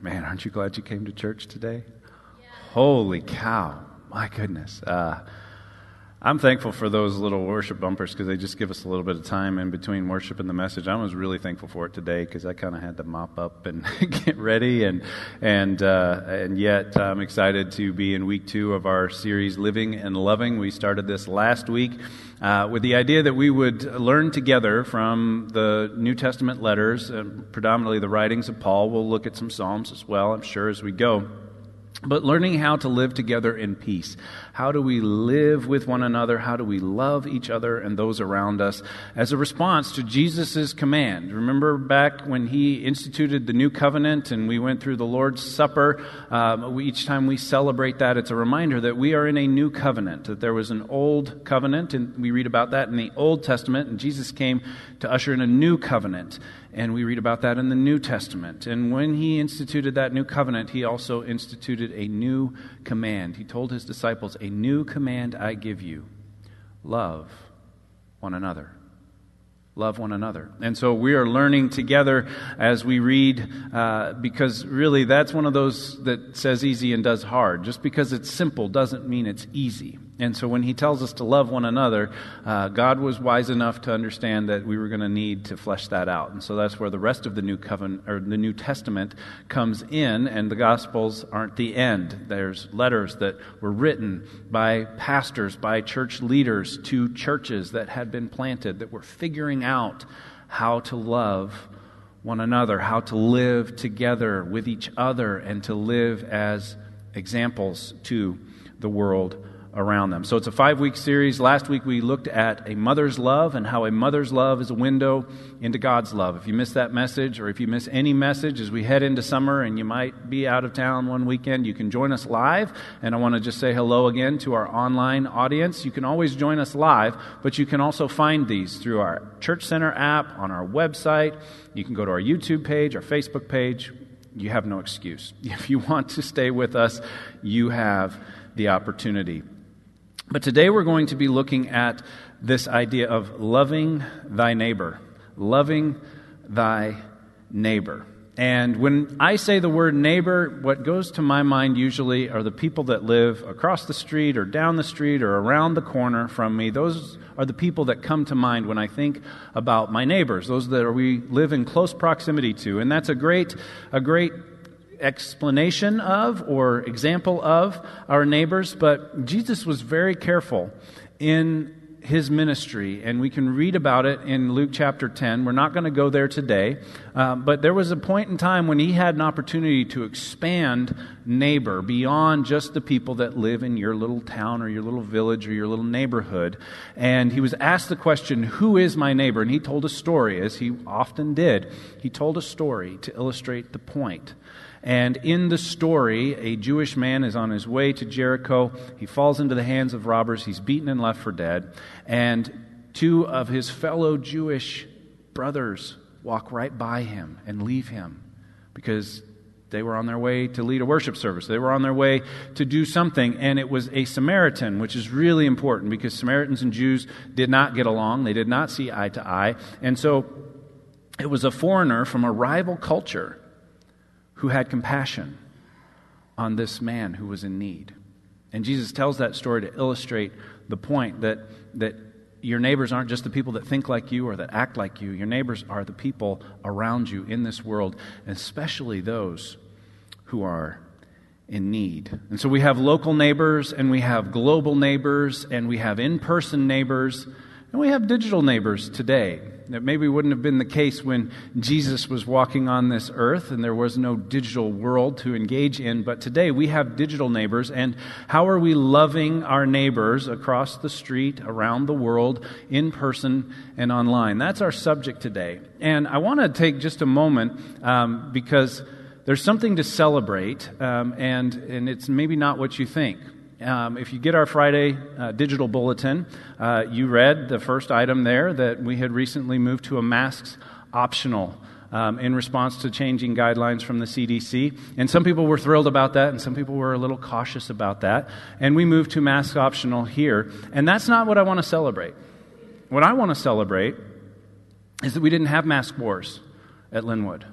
Man, aren't you glad you came to church today? Yeah. Holy cow. My goodness. Uh, I'm thankful for those little worship bumpers because they just give us a little bit of time in between worship and the message. I was really thankful for it today because I kind of had to mop up and get ready, and and uh, and yet I'm excited to be in week two of our series, Living and Loving. We started this last week uh, with the idea that we would learn together from the New Testament letters, uh, predominantly the writings of Paul. We'll look at some Psalms as well, I'm sure, as we go. But learning how to live together in peace. How do we live with one another? How do we love each other and those around us as a response to Jesus' command? Remember back when he instituted the new covenant and we went through the Lord's Supper? Um, each time we celebrate that, it's a reminder that we are in a new covenant, that there was an old covenant, and we read about that in the Old Testament, and Jesus came to usher in a new covenant. And we read about that in the New Testament. And when he instituted that new covenant, he also instituted a new command. He told his disciples, A new command I give you love one another. Love one another. And so we are learning together as we read, uh, because really that's one of those that says easy and does hard. Just because it's simple doesn't mean it's easy. And so when he tells us to love one another, uh, God was wise enough to understand that we were going to need to flesh that out. And so that's where the rest of the New Covenant or the New Testament comes in, and the Gospels aren't the end. There's letters that were written by pastors, by church leaders to churches that had been planted that were figuring out how to love one another, how to live together with each other, and to live as examples to the world around them. So it's a five week series. Last week we looked at a mother's love and how a mother's love is a window into God's love. If you missed that message or if you miss any message as we head into summer and you might be out of town one weekend, you can join us live. And I want to just say hello again to our online audience. You can always join us live, but you can also find these through our Church Center app, on our website. You can go to our YouTube page, our Facebook page. You have no excuse. If you want to stay with us, you have the opportunity. But today we're going to be looking at this idea of loving thy neighbor. Loving thy neighbor. And when I say the word neighbor, what goes to my mind usually are the people that live across the street or down the street or around the corner from me. Those are the people that come to mind when I think about my neighbors, those that we live in close proximity to. And that's a great, a great explanation of or example of our neighbors, but Jesus was very careful in his ministry, and we can read about it in Luke chapter 10. We're not going to go there today, uh, but there was a point in time when he had an opportunity to expand neighbor beyond just the people that live in your little town or your little village or your little neighborhood. And he was asked the question, Who is my neighbor? And he told a story, as he often did. He told a story to illustrate the point. And in the story, a Jewish man is on his way to Jericho. He falls into the hands of robbers. He's beaten and left for dead. And two of his fellow Jewish brothers walk right by him and leave him because they were on their way to lead a worship service. They were on their way to do something, and it was a Samaritan, which is really important because Samaritans and Jews did not get along. They did not see eye to eye. And so it was a foreigner from a rival culture who had compassion on this man who was in need. And Jesus tells that story to illustrate the point that, that your neighbors aren't just the people that think like you or that act like you. Your neighbors are the people around you in this world, especially those who are in need. And so we have local neighbors, and we have global neighbors, and we have in person neighbors, and we have digital neighbors today. That maybe wouldn't have been the case when Jesus was walking on this earth and there was no digital world to engage in. But today we have digital neighbors. And how are we loving our neighbors across the street, around the world, in person and online? That's our subject today. And I want to take just a moment um, because there's something to celebrate, um, and, and it's maybe not what you think. Um, if you get our Friday uh, digital bulletin, uh, you read the first item there that we had recently moved to a masks optional um, in response to changing guidelines from the CDC. And some people were thrilled about that, and some people were a little cautious about that. And we moved to mask optional here. And that's not what I want to celebrate. What I want to celebrate is that we didn't have mask wars at Linwood.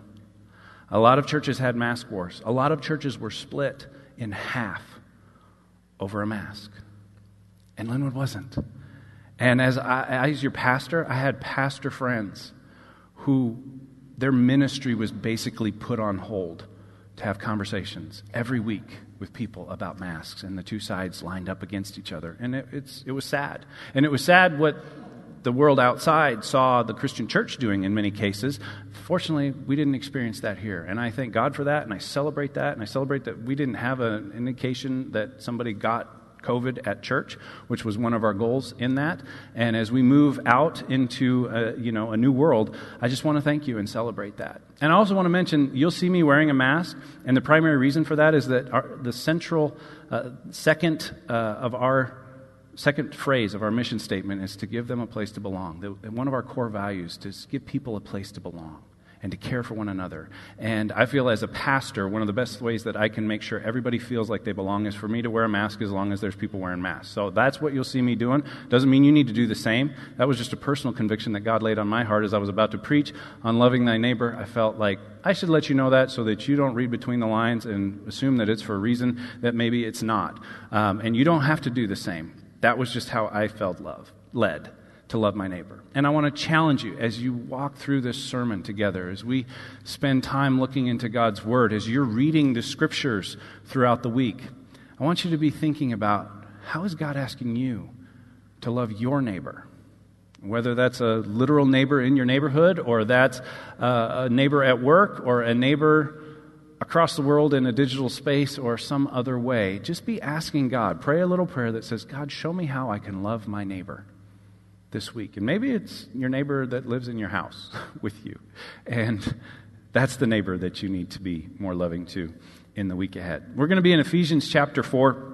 A lot of churches had mask wars. A lot of churches were split in half over a mask. And Linwood wasn't. And as I, as your pastor, I had pastor friends who their ministry was basically put on hold to have conversations every week with people about masks, and the two sides lined up against each other. And it, it's, it was sad. And it was sad what the world outside saw the Christian church doing in many cases. Fortunately, we didn't experience that here. And I thank God for that, and I celebrate that, and I celebrate that we didn't have an indication that somebody got COVID at church, which was one of our goals in that. And as we move out into a, you know a new world, I just want to thank you and celebrate that. And I also want to mention you'll see me wearing a mask, and the primary reason for that is that our, the central uh, second uh, of our second phrase of our mission statement is to give them a place to belong. One of our core values is to give people a place to belong and to care for one another. And I feel as a pastor, one of the best ways that I can make sure everybody feels like they belong is for me to wear a mask as long as there's people wearing masks. So that's what you'll see me doing. Doesn't mean you need to do the same. That was just a personal conviction that God laid on my heart as I was about to preach on loving thy neighbor. I felt like I should let you know that so that you don't read between the lines and assume that it's for a reason that maybe it's not. Um, and you don't have to do the same. That was just how I felt love, led to love my neighbor. And I want to challenge you as you walk through this sermon together, as we spend time looking into God's Word, as you're reading the scriptures throughout the week. I want you to be thinking about how is God asking you to love your neighbor? Whether that's a literal neighbor in your neighborhood, or that's uh, a neighbor at work, or a neighbor across the world in a digital space, or some other way, just be asking God. Pray a little prayer that says, God, show me how I can love my neighbor this week. And maybe it's your neighbor that lives in your house with you. And that's the neighbor that you need to be more loving to in the week ahead. We're going to be in Ephesians chapter 4.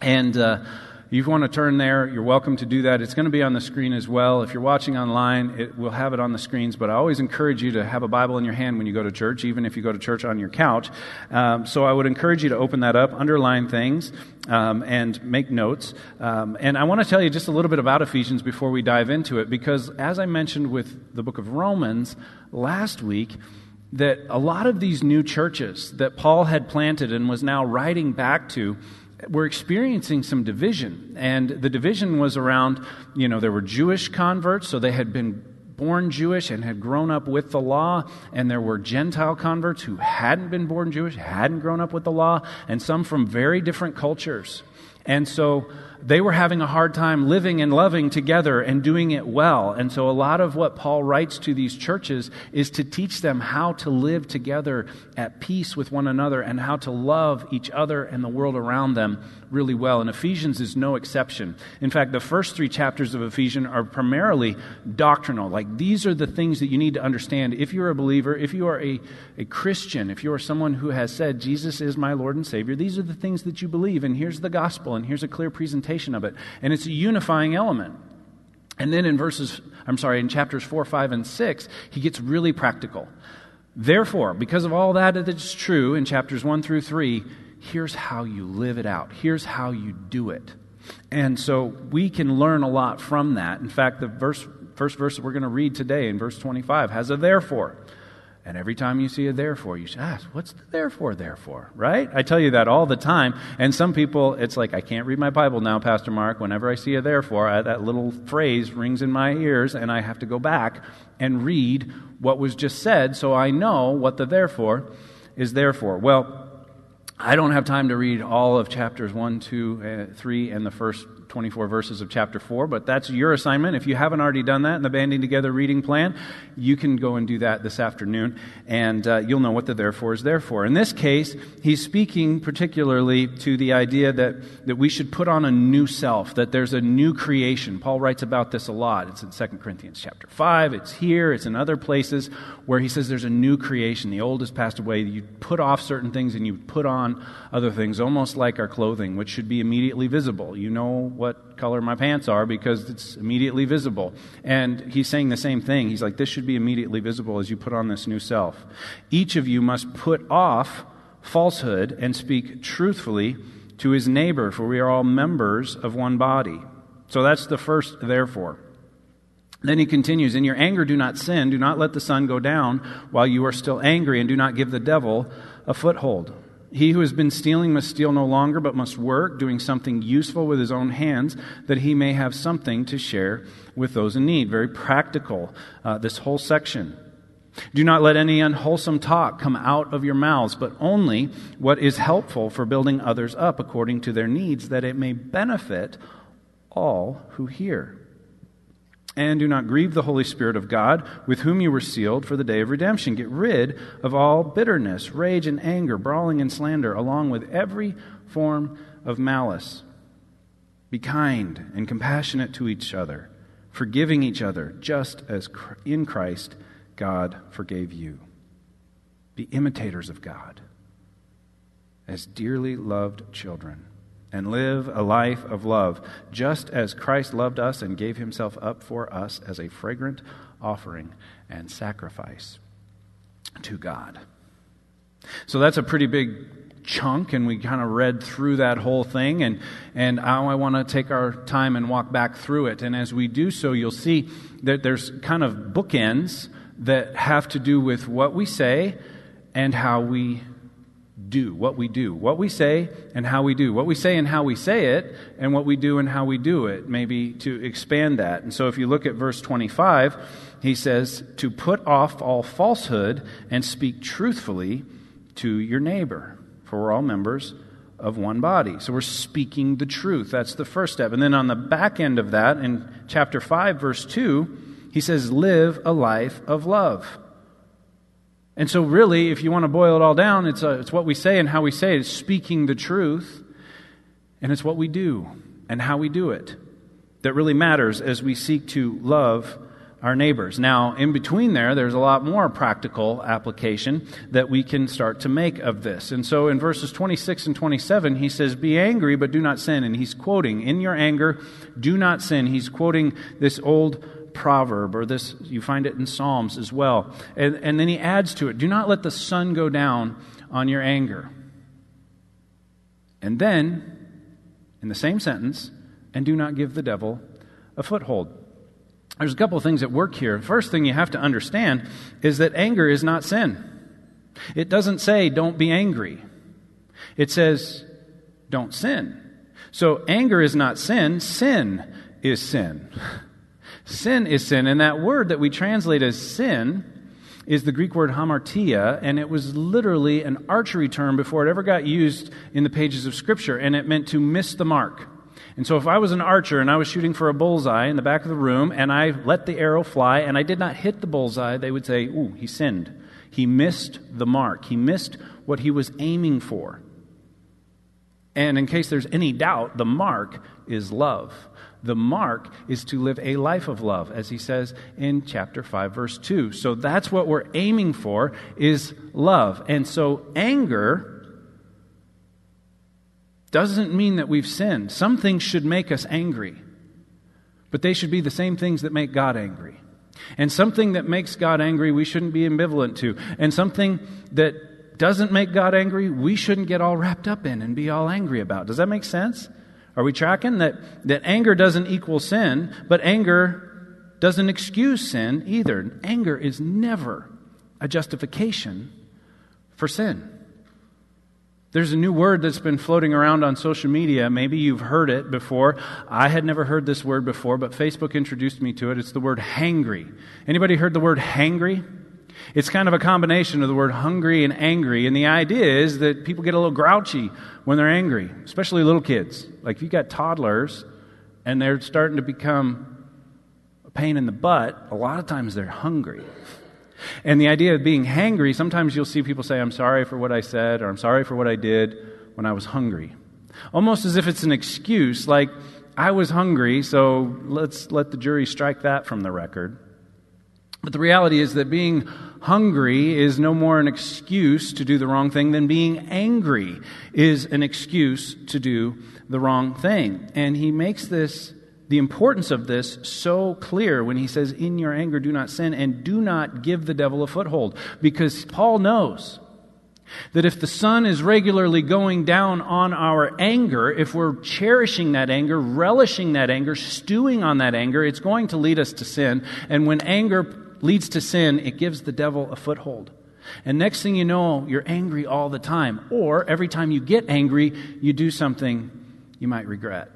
And uh, you want to turn there, you're welcome to do that. It's going to be on the screen as well. If you're watching online, it, we'll have it on the screens. But I always encourage you to have a Bible in your hand when you go to church, even if you go to church on your couch. Um, so I would encourage you to open that up, underline things, um, and make notes. Um, and I want to tell you just a little bit about Ephesians before we dive into it, because as I mentioned with the book of Romans last week, that a lot of these new churches that Paul had planted and was now writing back to were experiencing some division. And the division was around, you know, there were Jewish converts, so they had been born Jewish and had grown up with the law, and there were Gentile converts who hadn't been born Jewish, hadn't grown up with the law, and some from very different cultures. And so they were having a hard time living and loving together and doing it well. And so, a lot of what Paul writes to these churches is to teach them how to live together at peace with one another and how to love each other and the world around them really well. And Ephesians is no exception. In fact, the first three chapters of Ephesians are primarily doctrinal. Like, these are the things that you need to understand if you're a believer, if you are a, a Christian, if you are someone who has said, Jesus is my Lord and Savior, these are the things that you believe. And here's the gospel, and here's a clear presentation of it. And it's a unifying element. And then in verses, I'm sorry, in chapters 4, 5, and 6, he gets really practical. Therefore, because of all that that's true in chapters 1 through 3, here's how you live it out. Here's how you do it. And so we can learn a lot from that. In fact, the verse, first verse that we're going to read today in verse 25 has a therefore. And every time you see a therefore, you should ask, what's the therefore, therefore? Right? I tell you that all the time. And some people, it's like, I can't read my Bible now, Pastor Mark. Whenever I see a therefore, I, that little phrase rings in my ears, and I have to go back and read what was just said so I know what the therefore is there for. Well, I don't have time to read all of chapters 1, 2, uh, 3, and the first 24 verses of chapter 4, but that's your assignment. If you haven't already done that in the Banding Together reading plan, you can go and do that this afternoon, and uh, you'll know what the therefore is there for. In this case, he's speaking particularly to the idea that, that we should put on a new self, that there's a new creation. Paul writes about this a lot. It's in 2 Corinthians chapter 5, it's here, it's in other places where he says there's a new creation. The old has passed away. You put off certain things and you put on other things, almost like our clothing, which should be immediately visible. You know what color my pants are because it's immediately visible. And he's saying the same thing. He's like, this should be immediately visible as you put on this new self. Each of you must put off falsehood and speak truthfully to his neighbor, for we are all members of one body. So that's the first, therefore. Then he continues, In your anger, do not sin. Do not let the sun go down while you are still angry, and do not give the devil a foothold. He who has been stealing must steal no longer, but must work, doing something useful with his own hands, that he may have something to share with those in need. Very practical, uh, this whole section. Do not let any unwholesome talk come out of your mouths, but only what is helpful for building others up according to their needs, that it may benefit all who hear. And do not grieve the Holy Spirit of God, with whom you were sealed for the day of redemption. Get rid of all bitterness, rage, and anger, brawling and slander, along with every form of malice. Be kind and compassionate to each other, forgiving each other, just as in Christ God forgave you. Be imitators of God as dearly loved children and live a life of love, just as Christ loved us and gave himself up for us as a fragrant offering and sacrifice to God. So that's a pretty big chunk, and we kind of read through that whole thing. And, and now I want to take our time and walk back through it. And as we do so, you'll see that there's kind of bookends that have to do with what we say and how we do, what we do, what we say and how we do, what we say and how we say it, and what we do and how we do it, maybe to expand that. And so if you look at verse 25, he says, to put off all falsehood and speak truthfully to your neighbor, for we're all members of one body. So we're speaking the truth. That's the first step. And then on the back end of that, in chapter 5, verse 2, he says, live a life of love. And so, really, if you want to boil it all down, it's, a, uh, it's what we say and how we say it. It's speaking the truth, and it's what we do and how we do it that really matters as we seek to love our neighbors. Now, in between there, there's a lot more practical application that we can start to make of this. And so in verses 26 and 27, he says, Be angry, but do not sin. And he's quoting, In your anger, do not sin. He's quoting this old proverb, or this, you find it in Psalms as well. And, and then he adds to it do not let the sun go down on your anger. And then, in the same sentence, and do not give the devil a foothold. There's a couple of things at work here. First thing you have to understand is that anger is not sin. It doesn't say don't be angry, it says don't sin. So anger is not sin, sin is sin. Sin is sin, and that word that we translate as sin is the Greek word hamartia, and it was literally an archery term before it ever got used in the pages of Scripture, and it meant to miss the mark. And so, if I was an archer and I was shooting for a bullseye in the back of the room, and I let the arrow fly and I did not hit the bullseye, they would say, Ooh, he sinned. He missed the mark. He missed what he was aiming for. And in case there's any doubt, the mark is love. The mark is to live a life of love, as he says in chapter 5, verse 2. So that's what we're aiming for is love. And so anger doesn't mean that we've sinned. Some things should make us angry, but they should be the same things that make God angry. And something that makes God angry, we shouldn't be ambivalent to. And something that doesn't make God angry, we shouldn't get all wrapped up in and be all angry about. Does that make sense? Are we tracking that, that anger doesn't equal sin, but anger doesn't excuse sin either? Anger is never a justification for sin. There's a new word that's been floating around on social media. Maybe you've heard it before. I had never heard this word before, but Facebook introduced me to it. It's the word hangry. Anybody heard the word hangry? It's kind of a combination of the word hungry and angry. And the idea is that people get a little grouchy when they're angry, especially little kids. Like if you got toddlers and they're starting to become a pain in the butt, a lot of times they're hungry. And the idea of being hangry, sometimes you'll see people say, I'm sorry for what I said, or I'm sorry for what I did when I was hungry. Almost as if it's an excuse, like, I was hungry, so let's let the jury strike that from the record. But the reality is that being hungry is no more an excuse to do the wrong thing than being angry is an excuse to do the wrong thing. And he makes this, the importance of this, so clear when he says, In your anger, do not sin, and do not give the devil a foothold. Because Paul knows That if the sun is regularly going down on our anger, if we're cherishing that anger, relishing that anger, stewing on that anger, it's going to lead us to sin. And when anger leads to sin, it gives the devil a foothold. And next thing you know, you're angry all the time. Or every time you get angry, you do something you might regret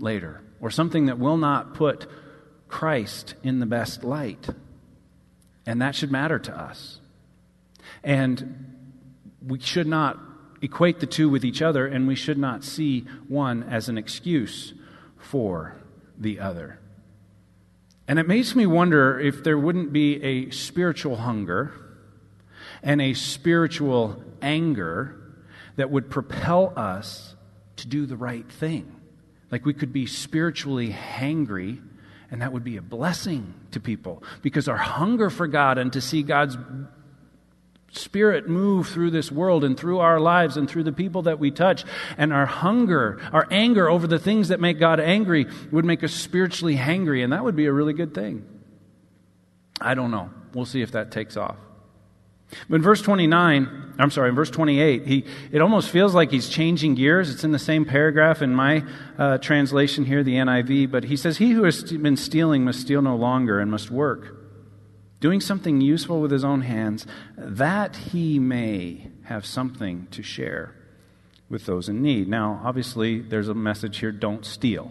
later, or something that will not put Christ in the best light. And that should matter to us. And we should not equate the two with each other, and we should not see one as an excuse for the other. And it makes me wonder if there wouldn't be a spiritual hunger and a spiritual anger that would propel us to do the right thing. Like we could be spiritually hangry, and that would be a blessing to people because our hunger for God and to see God's Spirit move through this world and through our lives and through the people that we touch. And our hunger, our anger over the things that make God angry would make us spiritually hangry, and that would be a really good thing. I don't know. We'll see if that takes off. But in verse 29, I'm sorry, in verse 28, he, it almost feels like he's changing gears. It's in the same paragraph in my uh, translation here, the NIV, but he says, He who has been stealing must steal no longer and must work doing something useful with his own hands, that he may have something to share with those in need. Now, obviously, there's a message here don't steal.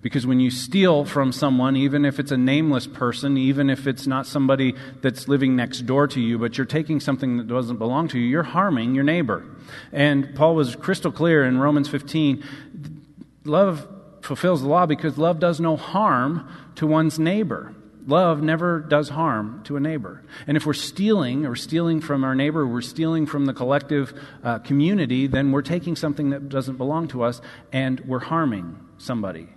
Because when you steal from someone, even if it's a nameless person, even if it's not somebody that's living next door to you, but you're taking something that doesn't belong to you, you're harming your neighbor. And Paul was crystal clear in Romans 15 love fulfills the law because love does no harm to one's neighbor. Love never does harm to a neighbor. And if we're stealing or stealing from our neighbor, we're stealing from the collective uh, community, then we're taking something that doesn't belong to us and we're harming somebody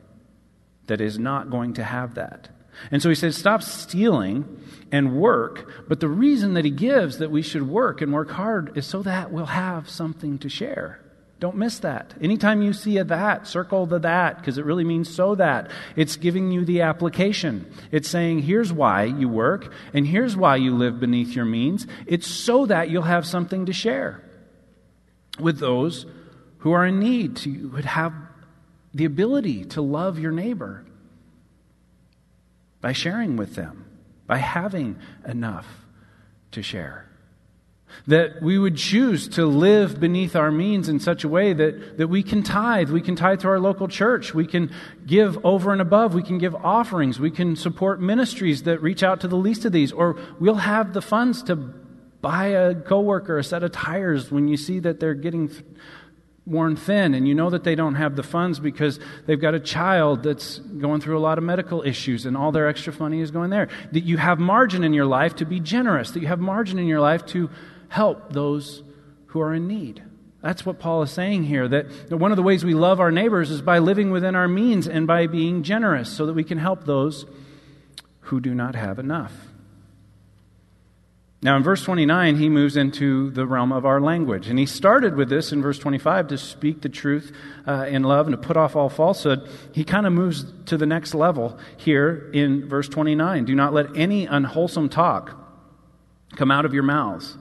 that is not going to have that. And so he says, stop stealing and work. But the reason that he gives that we should work and work hard is so that we'll have something to share. Don't miss that. Anytime you see a that, circle the that because it really means so that. It's giving you the application. It's saying, here's why you work and here's why you live beneath your means. It's so that you'll have something to share with those who are in need, to have the ability to love your neighbor by sharing with them, by having enough to share. That we would choose to live beneath our means in such a way that, that we can tithe. We can tithe to our local church. We can give over and above. We can give offerings. We can support ministries that reach out to the least of these. Or we'll have the funds to buy a coworker a set of tires when you see that they're getting worn thin and you know that they don't have the funds because they've got a child that's going through a lot of medical issues and all their extra money is going there. That you have margin in your life to be generous. That you have margin in your life to help those who are in need. That's what Paul is saying here that one of the ways we love our neighbors is by living within our means and by being generous so that we can help those who do not have enough. Now, in verse 29, he moves into the realm of our language. And he started with this in verse 25 to speak the truth uh, in love and to put off all falsehood. He kind of moves to the next level here in verse 29. Do not let any unwholesome talk come out of your mouths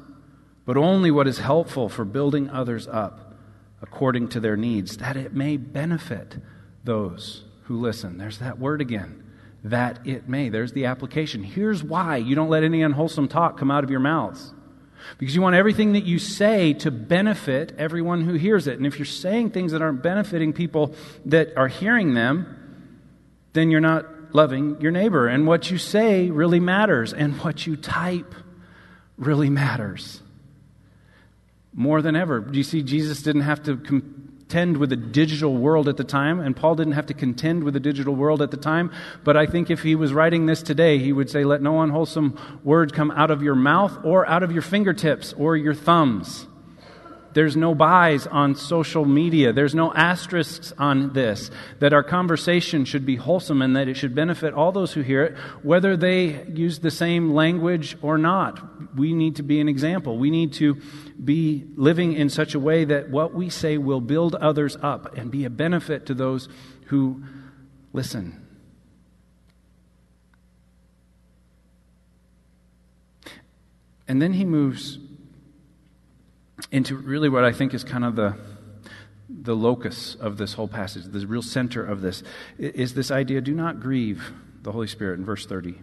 but only what is helpful for building others up according to their needs, that it may benefit those who listen. There's that word again. That it may. There's the application. Here's why you don't let any unwholesome talk come out of your mouths. Because you want everything that you say to benefit everyone who hears it. And if you're saying things that aren't benefiting people that are hearing them, then you're not loving your neighbor. And what you say really matters, and what you type really matters more than ever. Do you see, Jesus didn't have to contend with the digital world at the time, and Paul didn't have to contend with the digital world at the time. But I think if he was writing this today, he would say, Let no unwholesome word come out of your mouth or out of your fingertips or your thumbs. There's no buys on social media. There's no asterisks on this. That our conversation should be wholesome and that it should benefit all those who hear it, whether they use the same language or not. We need to be an example. We need to be living in such a way that what we say will build others up and be a benefit to those who listen. And then he moves into really what I think is kind of the, the locus of this whole passage, the real center of this, is this idea do not grieve the Holy Spirit in verse 30.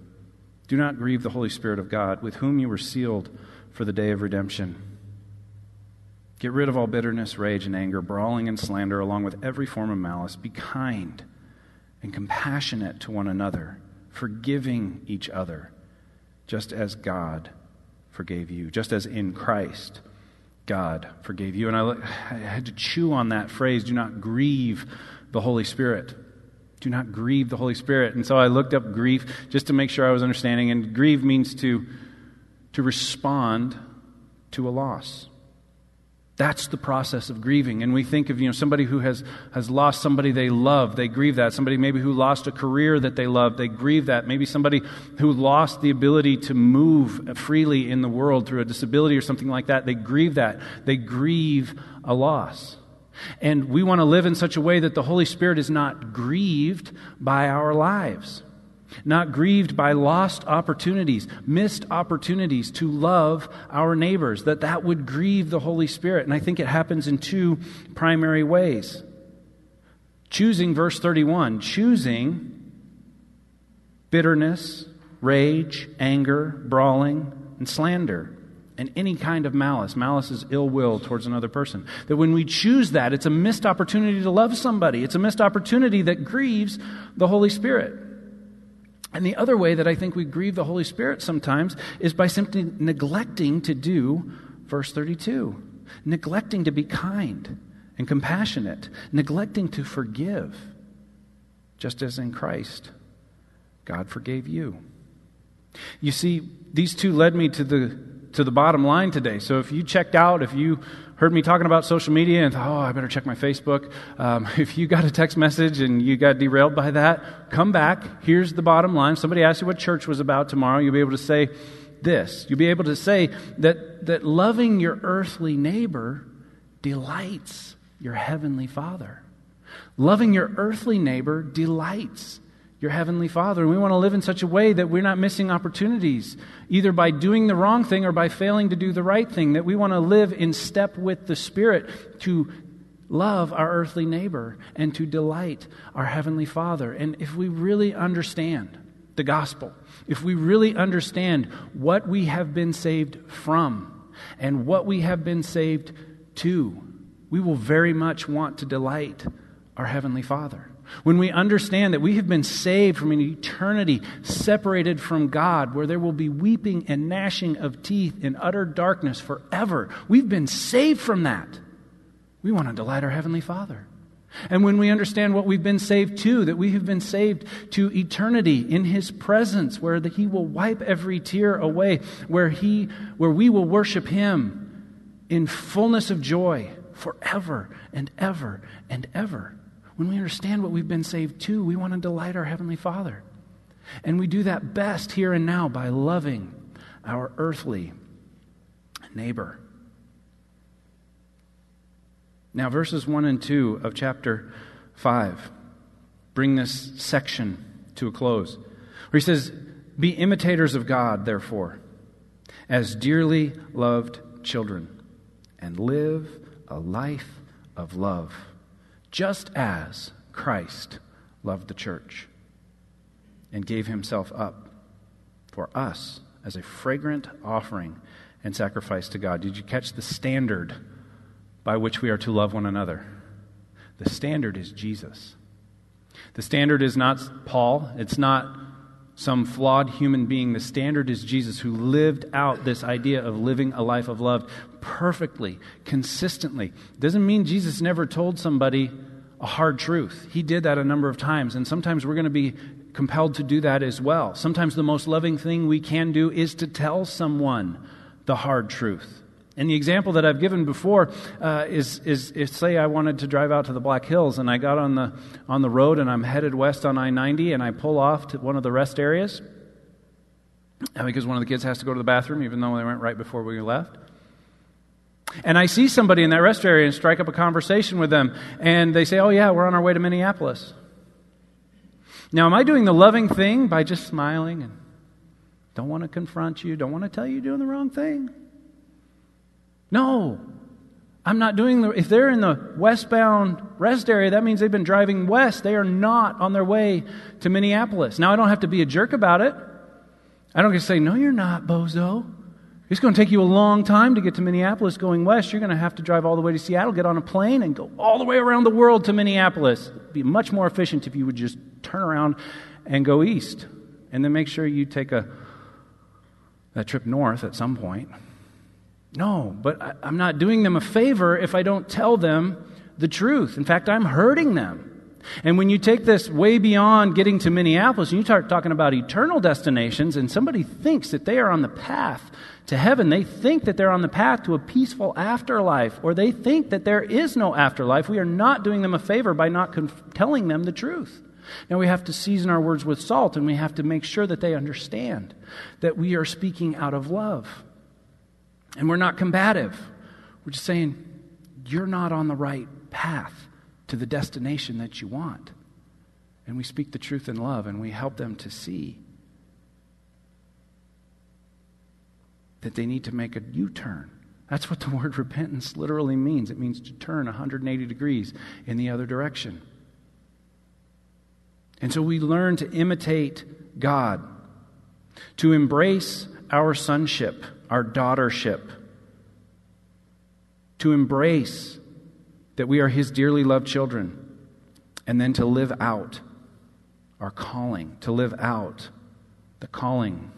Do not grieve the Holy Spirit of God, with whom you were sealed for the day of redemption. Get rid of all bitterness, rage, and anger, brawling and slander, along with every form of malice. Be kind and compassionate to one another, forgiving each other, just as God forgave you, just as in Christ God forgave you. And I, I had to chew on that phrase do not grieve the Holy Spirit. Do not grieve the Holy Spirit. And so I looked up grief just to make sure I was understanding. And grieve means to, to respond to a loss. That's the process of grieving. And we think of, you know, somebody who has, has lost somebody they love, they grieve that. Somebody maybe who lost a career that they love, they grieve that. Maybe somebody who lost the ability to move freely in the world through a disability or something like that, they grieve that. They grieve a loss. And we want to live in such a way that the Holy Spirit is not grieved by our lives not grieved by lost opportunities, missed opportunities to love our neighbors, that that would grieve the Holy Spirit. And I think it happens in two primary ways. Choosing, verse 31, choosing bitterness, rage, anger, brawling, and slander and any kind of malice. Malice is ill will towards another person. That when we choose that, it's a missed opportunity to love somebody. It's a missed opportunity that grieves the Holy Spirit. And the other way that I think we grieve the Holy Spirit sometimes is by simply neglecting to do verse 32, neglecting to be kind and compassionate, neglecting to forgive, just as in Christ, God forgave you. You see, these two led me to the, to the bottom line today. So if you checked out, if you heard me talking about social media and thought, oh, I better check my Facebook. Um, if you got a text message and you got derailed by that, come back. Here's the bottom line. Somebody asks you what church was about tomorrow, you'll be able to say this. You'll be able to say that, that loving your earthly neighbor delights your heavenly Father. Loving your earthly neighbor delights your Heavenly Father. And we want to live in such a way that we're not missing opportunities, either by doing the wrong thing or by failing to do the right thing. That we want to live in step with the Spirit to love our earthly neighbor and to delight our Heavenly Father. And if we really understand the gospel, if we really understand what we have been saved from and what we have been saved to, we will very much want to delight our Heavenly Father. When we understand that we have been saved from an eternity separated from God, where there will be weeping and gnashing of teeth in utter darkness forever, we've been saved from that. We want to delight our Heavenly Father. And when we understand what we've been saved to, that we have been saved to eternity in His presence, where the, He will wipe every tear away, where, he, where we will worship Him in fullness of joy forever and ever and ever. When we understand what we've been saved to, we want to delight our Heavenly Father. And we do that best here and now by loving our earthly neighbor. Now, verses 1 and 2 of chapter 5 bring this section to a close, where he says, Be imitators of God, therefore, as dearly loved children, and live a life of love just as Christ loved the church and gave himself up for us as a fragrant offering and sacrifice to God. Did you catch the standard by which we are to love one another? The standard is Jesus. The standard is not Paul, it's not some flawed human being. The standard is Jesus, who lived out this idea of living a life of love perfectly, consistently. Doesn't mean Jesus never told somebody a hard truth. He did that a number of times, and sometimes we're going to be compelled to do that as well. Sometimes the most loving thing we can do is to tell someone the hard truth. And the example that I've given before uh, is, is, is, say I wanted to drive out to the Black Hills and I got on the, on the road and I'm headed west on I 90 and I pull off to one of the rest areas because one of the kids has to go to the bathroom even though they went right before we left. And I see somebody in that rest area and strike up a conversation with them and they say, Oh, yeah, we're on our way to Minneapolis. Now, am I doing the loving thing by just smiling and don't want to confront you, don't want to tell you you're doing the wrong thing? No. I'm not doing the, if they're in the westbound rest area, that means they've been driving west. They are not on their way to Minneapolis. Now, I don't have to be a jerk about it. I don't get to say, no, you're not, bozo. It's going to take you a long time to get to Minneapolis going west. You're going to have to drive all the way to Seattle, get on a plane, and go all the way around the world to Minneapolis. It'd be much more efficient if you would just turn around and go east. And then make sure you take a, that trip north at some point. No, but I, I'm not doing them a favor if I don't tell them the truth. In fact, I'm hurting them. And when you take this way beyond getting to Minneapolis and you start talking about eternal destinations, and somebody thinks that they are on the path to heaven, they think that they're on the path to a peaceful afterlife, or they think that there is no afterlife, we are not doing them a favor by not conf- telling them the truth. Now we have to season our words with salt, and we have to make sure that they understand that we are speaking out of love. And we're not combative. We're just saying, you're not on the right path to the destination that you want. And we speak the truth in love, and we help them to see that they need to make a U turn. That's what the word repentance literally means. It means to turn 180 degrees in the other direction. And so we learn to imitate God, to embrace our sonship, our daughtership, to embrace that we are His dearly loved children, and then to live out our calling, to live out the calling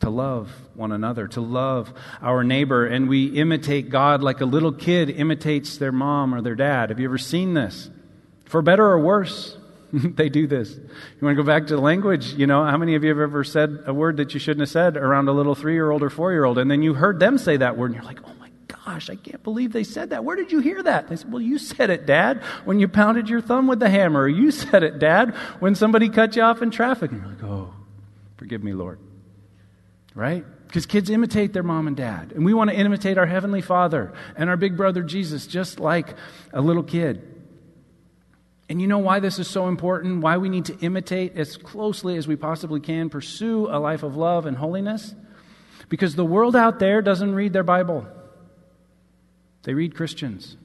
to love one another, to love our neighbor, and we imitate God like a little kid imitates their mom or their dad. Have you ever seen this? For better or worse, they do this. You want to go back to language? You know, how many of you have ever said a word that you shouldn't have said around a little three year old or four year old, and then you heard them say that word, and you're like, oh my gosh, I can't believe they said that. Where did you hear that? They said, well, you said it, Dad, when you pounded your thumb with the hammer. You said it, Dad, when somebody cut you off in traffic. And you're like, oh, forgive me, Lord right? Because kids imitate their mom and dad. And we want to imitate our Heavenly Father and our big brother Jesus, just like a little kid. And you know why this is so important? Why we need to imitate as closely as we possibly can, pursue a life of love and holiness? Because the world out there doesn't read their Bible, they read Christians.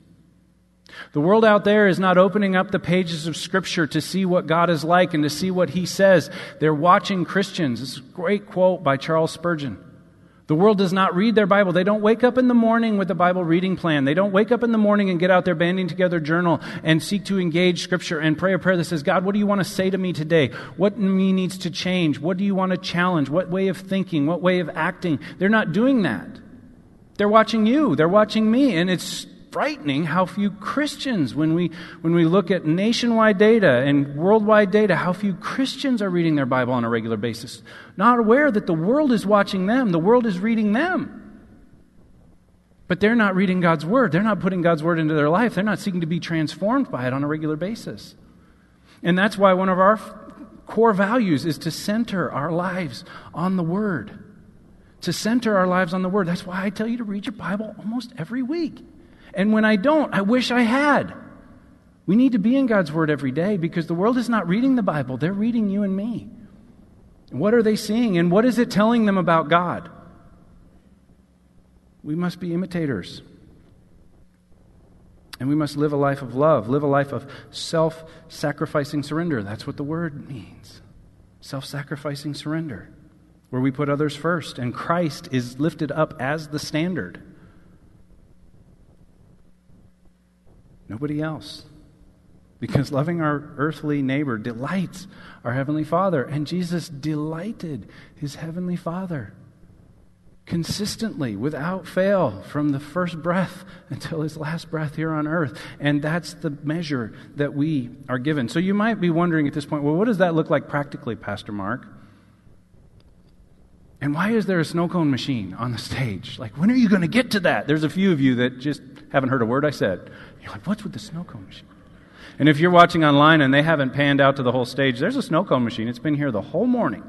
The world out there is not opening up the pages of Scripture to see what God is like and to see what He says. They're watching Christians. Is a great quote by Charles Spurgeon. The world does not read their Bible. They don't wake up in the morning with a Bible reading plan. They don't wake up in the morning and get out their banding together journal and seek to engage Scripture and pray a prayer that says, God, what do you want to say to me today? What in me needs to change? What do you want to challenge? What way of thinking? What way of acting? They're not doing that. They're watching you. They're watching me. And it's frightening how few Christians, when we, when we look at nationwide data and worldwide data, how few Christians are reading their Bible on a regular basis. Not aware that the world is watching them, the world is reading them. But they're not reading God's Word. They're not putting God's Word into their life. They're not seeking to be transformed by it on a regular basis. And that's why one of our core values is to center our lives on the Word. To center our lives on the Word. That's why I tell you to read your Bible almost every week. And when I don't, I wish I had. We need to be in God's Word every day because the world is not reading the Bible, they're reading you and me. What are they seeing and what is it telling them about God? We must be imitators. And we must live a life of love, live a life of self sacrificing surrender. That's what the word means self sacrificing surrender, where we put others first, and Christ is lifted up as the standard. Nobody else. Because loving our earthly neighbor delights our Heavenly Father. And Jesus delighted his Heavenly Father consistently, without fail, from the first breath until his last breath here on earth. And that's the measure that we are given. So you might be wondering at this point, well, what does that look like practically, Pastor Mark? And why is there a snow cone machine on the stage? Like, when are you going to get to that? There's a few of you that just haven't heard a word I said. You're like, what's with the snow cone machine? And if you're watching online and they haven't panned out to the whole stage, there's a snow cone machine. It's been here the whole morning.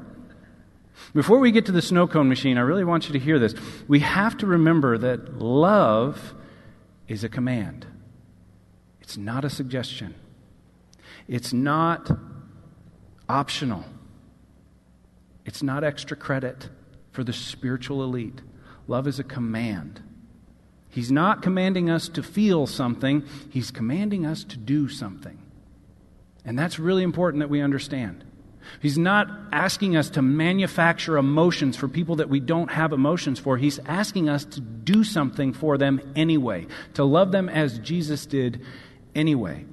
Before we get to the snow cone machine, I really want you to hear this. We have to remember that love is a command, it's not a suggestion, it's not optional, it's not extra credit for the spiritual elite. Love is a command. He's not commanding us to feel something, He's commanding us to do something. And that's really important that we understand. He's not asking us to manufacture emotions for people that we don't have emotions for. He's asking us to do something for them anyway, to love them as Jesus did anyway.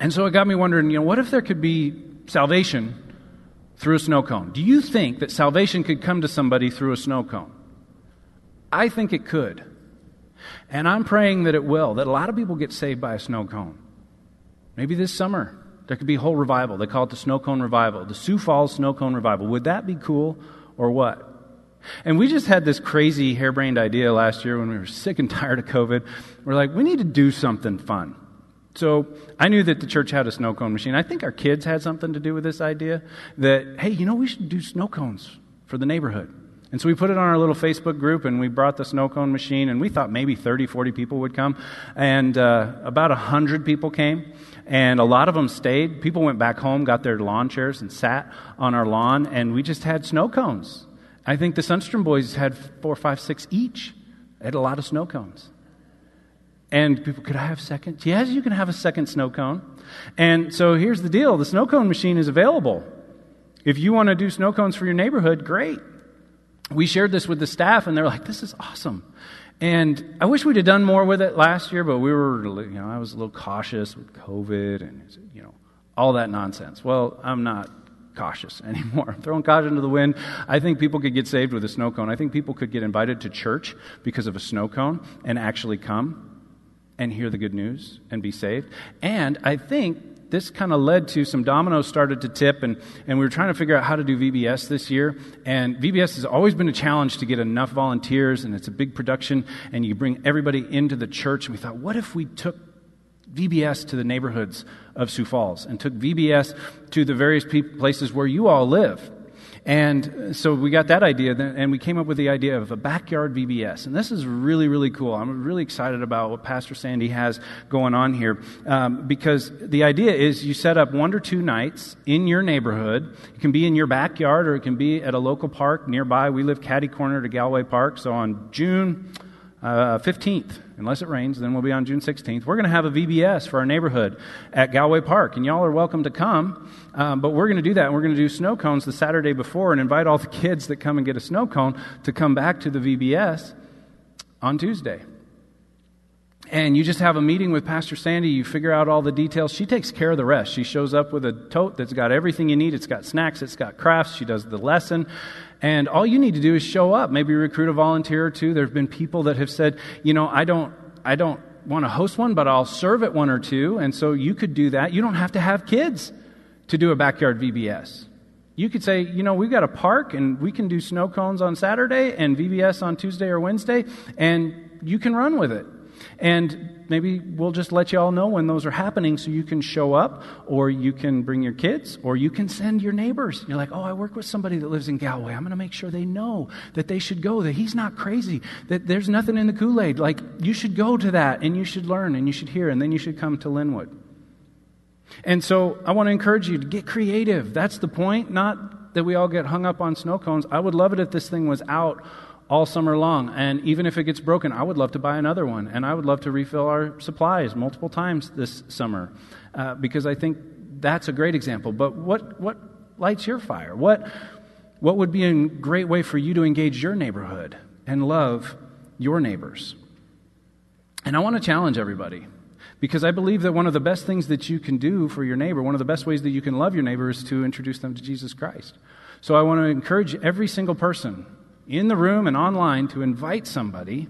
And so it got me wondering, you know, what if there could be salvation through a snow cone? Do you think that salvation could come to somebody through a snow cone? I think it could. And I'm praying that it will, that a lot of people get saved by a snow cone. Maybe this summer, there could be a whole revival. They call it the Snow Cone Revival, the Sioux Falls Snow Cone Revival. Would that be cool or what? And we just had this crazy harebrained idea last year when we were sick and tired of COVID. We're like, we need to do something fun. So I knew that the church had a snow cone machine. I think our kids had something to do with this idea that, hey, you know, we should do snow cones for the neighborhood. And so we put it on our little Facebook group and we brought the snow cone machine and we thought maybe 30, 40 people would come. And uh, about 100 people came and a lot of them stayed. People went back home, got their lawn chairs and sat on our lawn and we just had snow cones. I think the Sunstrom boys had four, five, six each. They had a lot of snow cones. And people, could I have seconds? Yes, you can have a second snow cone. And so here's the deal the snow cone machine is available. If you want to do snow cones for your neighborhood, great we shared this with the staff, and they're like, this is awesome. And I wish we'd have done more with it last year, but we were, you know, I was a little cautious with COVID and, you know, all that nonsense. Well, I'm not cautious anymore. I'm throwing caution to the wind. I think people could get saved with a snow cone. I think people could get invited to church because of a snow cone and actually come and hear the good news and be saved. And I think this kind of led to some dominoes started to tip, and, and we were trying to figure out how to do VBS this year. And VBS has always been a challenge to get enough volunteers, and it's a big production, and you bring everybody into the church. And we thought, what if we took VBS to the neighborhoods of Sioux Falls and took VBS to the various places where you all live? And so we got that idea, and we came up with the idea of a backyard VBS. And this is really, really cool. I'm really excited about what Pastor Sandy has going on here um, because the idea is you set up one or two nights in your neighborhood. It can be in your backyard or it can be at a local park nearby. We live catty corner to Galway Park. So on June uh, 15th, unless it rains, then we'll be on June 16th. We're going to have a VBS for our neighborhood at Galway Park, and y'all are welcome to come. Um, but we're going to do that, and we're going to do snow cones the Saturday before and invite all the kids that come and get a snow cone to come back to the VBS on Tuesday. And you just have a meeting with Pastor Sandy, you figure out all the details. She takes care of the rest. She shows up with a tote that's got everything you need. It's got snacks, it's got crafts. She does the lesson. And all you need to do is show up. Maybe recruit a volunteer or two. There have been people that have said, you know, I don't, I don't want to host one, but I'll serve at one or two. And so you could do that. You don't have to have kids to do a backyard VBS. You could say, you know, we've got a park and we can do snow cones on Saturday and VBS on Tuesday or Wednesday, and you can run with it. And maybe we'll just let you all know when those are happening so you can show up, or you can bring your kids, or you can send your neighbors. You're like, oh, I work with somebody that lives in Galway. I'm going to make sure they know that they should go, that he's not crazy, that there's nothing in the Kool Aid. Like, you should go to that, and you should learn, and you should hear, and then you should come to Linwood. And so I want to encourage you to get creative. That's the point, not that we all get hung up on snow cones. I would love it if this thing was out all summer long. And even if it gets broken, I would love to buy another one. And I would love to refill our supplies multiple times this summer uh, because I think that's a great example. But what, what lights your fire? What, what would be a great way for you to engage your neighborhood and love your neighbors? And I want to challenge everybody because I believe that one of the best things that you can do for your neighbor, one of the best ways that you can love your neighbor is to introduce them to Jesus Christ. So I want to encourage every single person in the room and online to invite somebody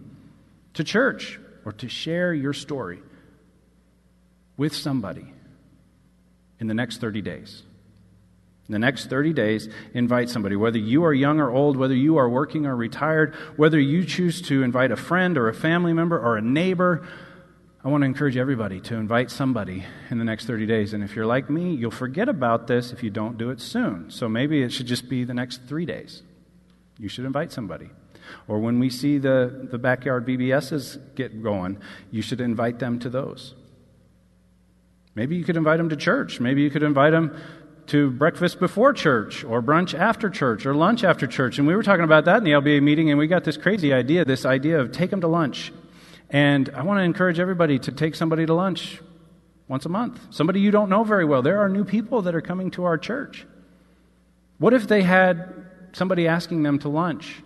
to church or to share your story with somebody in the next 30 days. In the next 30 days, invite somebody, whether you are young or old, whether you are working or retired, whether you choose to invite a friend or a family member or a neighbor. I want to encourage everybody to invite somebody in the next 30 days. And if you're like me, you'll forget about this if you don't do it soon. So maybe it should just be the next three days. You should invite somebody. Or when we see the, the backyard VBSs get going, you should invite them to those. Maybe you could invite them to church. Maybe you could invite them to breakfast before church, or brunch after church, or lunch after church. And we were talking about that in the LBA meeting, and we got this crazy idea this idea of take them to lunch. And I want to encourage everybody to take somebody to lunch once a month. Somebody you don't know very well. There are new people that are coming to our church. What if they had somebody asking them to lunch?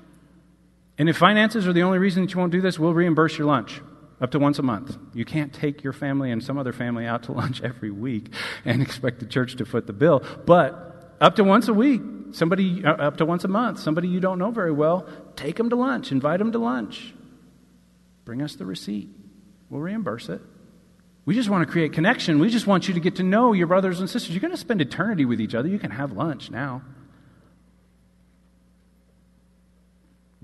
And if finances are the only reason that you won't do this, we'll reimburse your lunch up to once a month. You can't take your family and some other family out to lunch every week and expect the church to foot the bill. But up to once a week, somebody, uh, up to once a month, somebody you don't know very well, take them to lunch, invite them to lunch. Bring us the receipt. We'll reimburse it. We just want to create connection. We just want you to get to know your brothers and sisters. You're going to spend eternity with each other. You can have lunch now.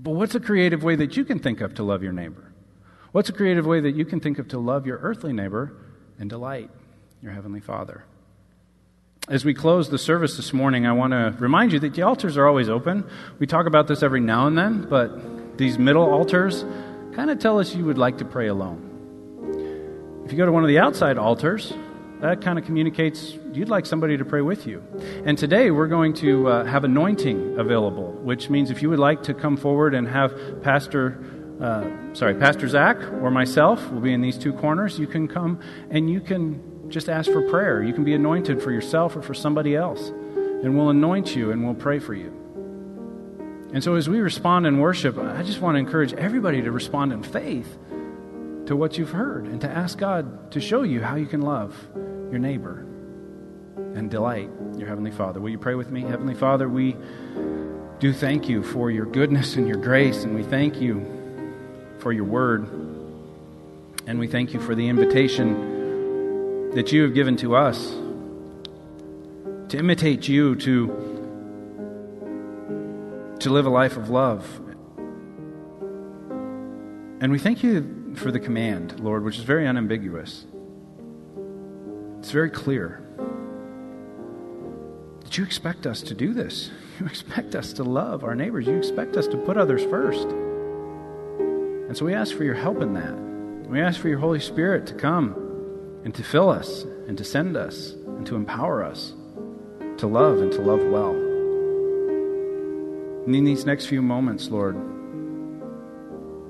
But what's a creative way that you can think of to love your neighbor? What's a creative way that you can think of to love your earthly neighbor and delight your heavenly Father? As we close the service this morning, I want to remind you that the altars are always open. We talk about this every now and then, but these middle altars kind of tell us you would like to pray alone. If you go to one of the outside altars, that kind of communicates you'd like somebody to pray with you. And today we're going to uh, have anointing available, which means if you would like to come forward and have Pastor, uh, sorry, Pastor Zach or myself will be in these two corners, you can come and you can just ask for prayer. You can be anointed for yourself or for somebody else, and we'll anoint you and we'll pray for you. And so as we respond in worship, I just want to encourage everybody to respond in faith to what you've heard and to ask God to show you how you can love your neighbor and delight your Heavenly Father. Will you pray with me? Heavenly Father, we do thank you for your goodness and your grace, and we thank you for your word. And we thank you for the invitation that you have given to us to imitate you, to, to live a life of love. And we thank you for the command, Lord, which is very unambiguous. It's very clear that you expect us to do this. You expect us to love our neighbors. You expect us to put others first. And so we ask for your help in that. We ask for your Holy Spirit to come and to fill us and to send us and to empower us to love and to love well. And in these next few moments, Lord,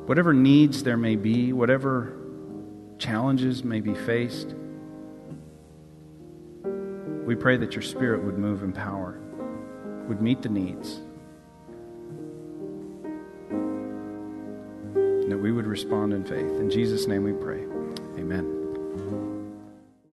whatever needs there may be, whatever challenges may be faced, we pray that your Spirit would move in power, would meet the needs, and that we would respond in faith. In Jesus' name we pray.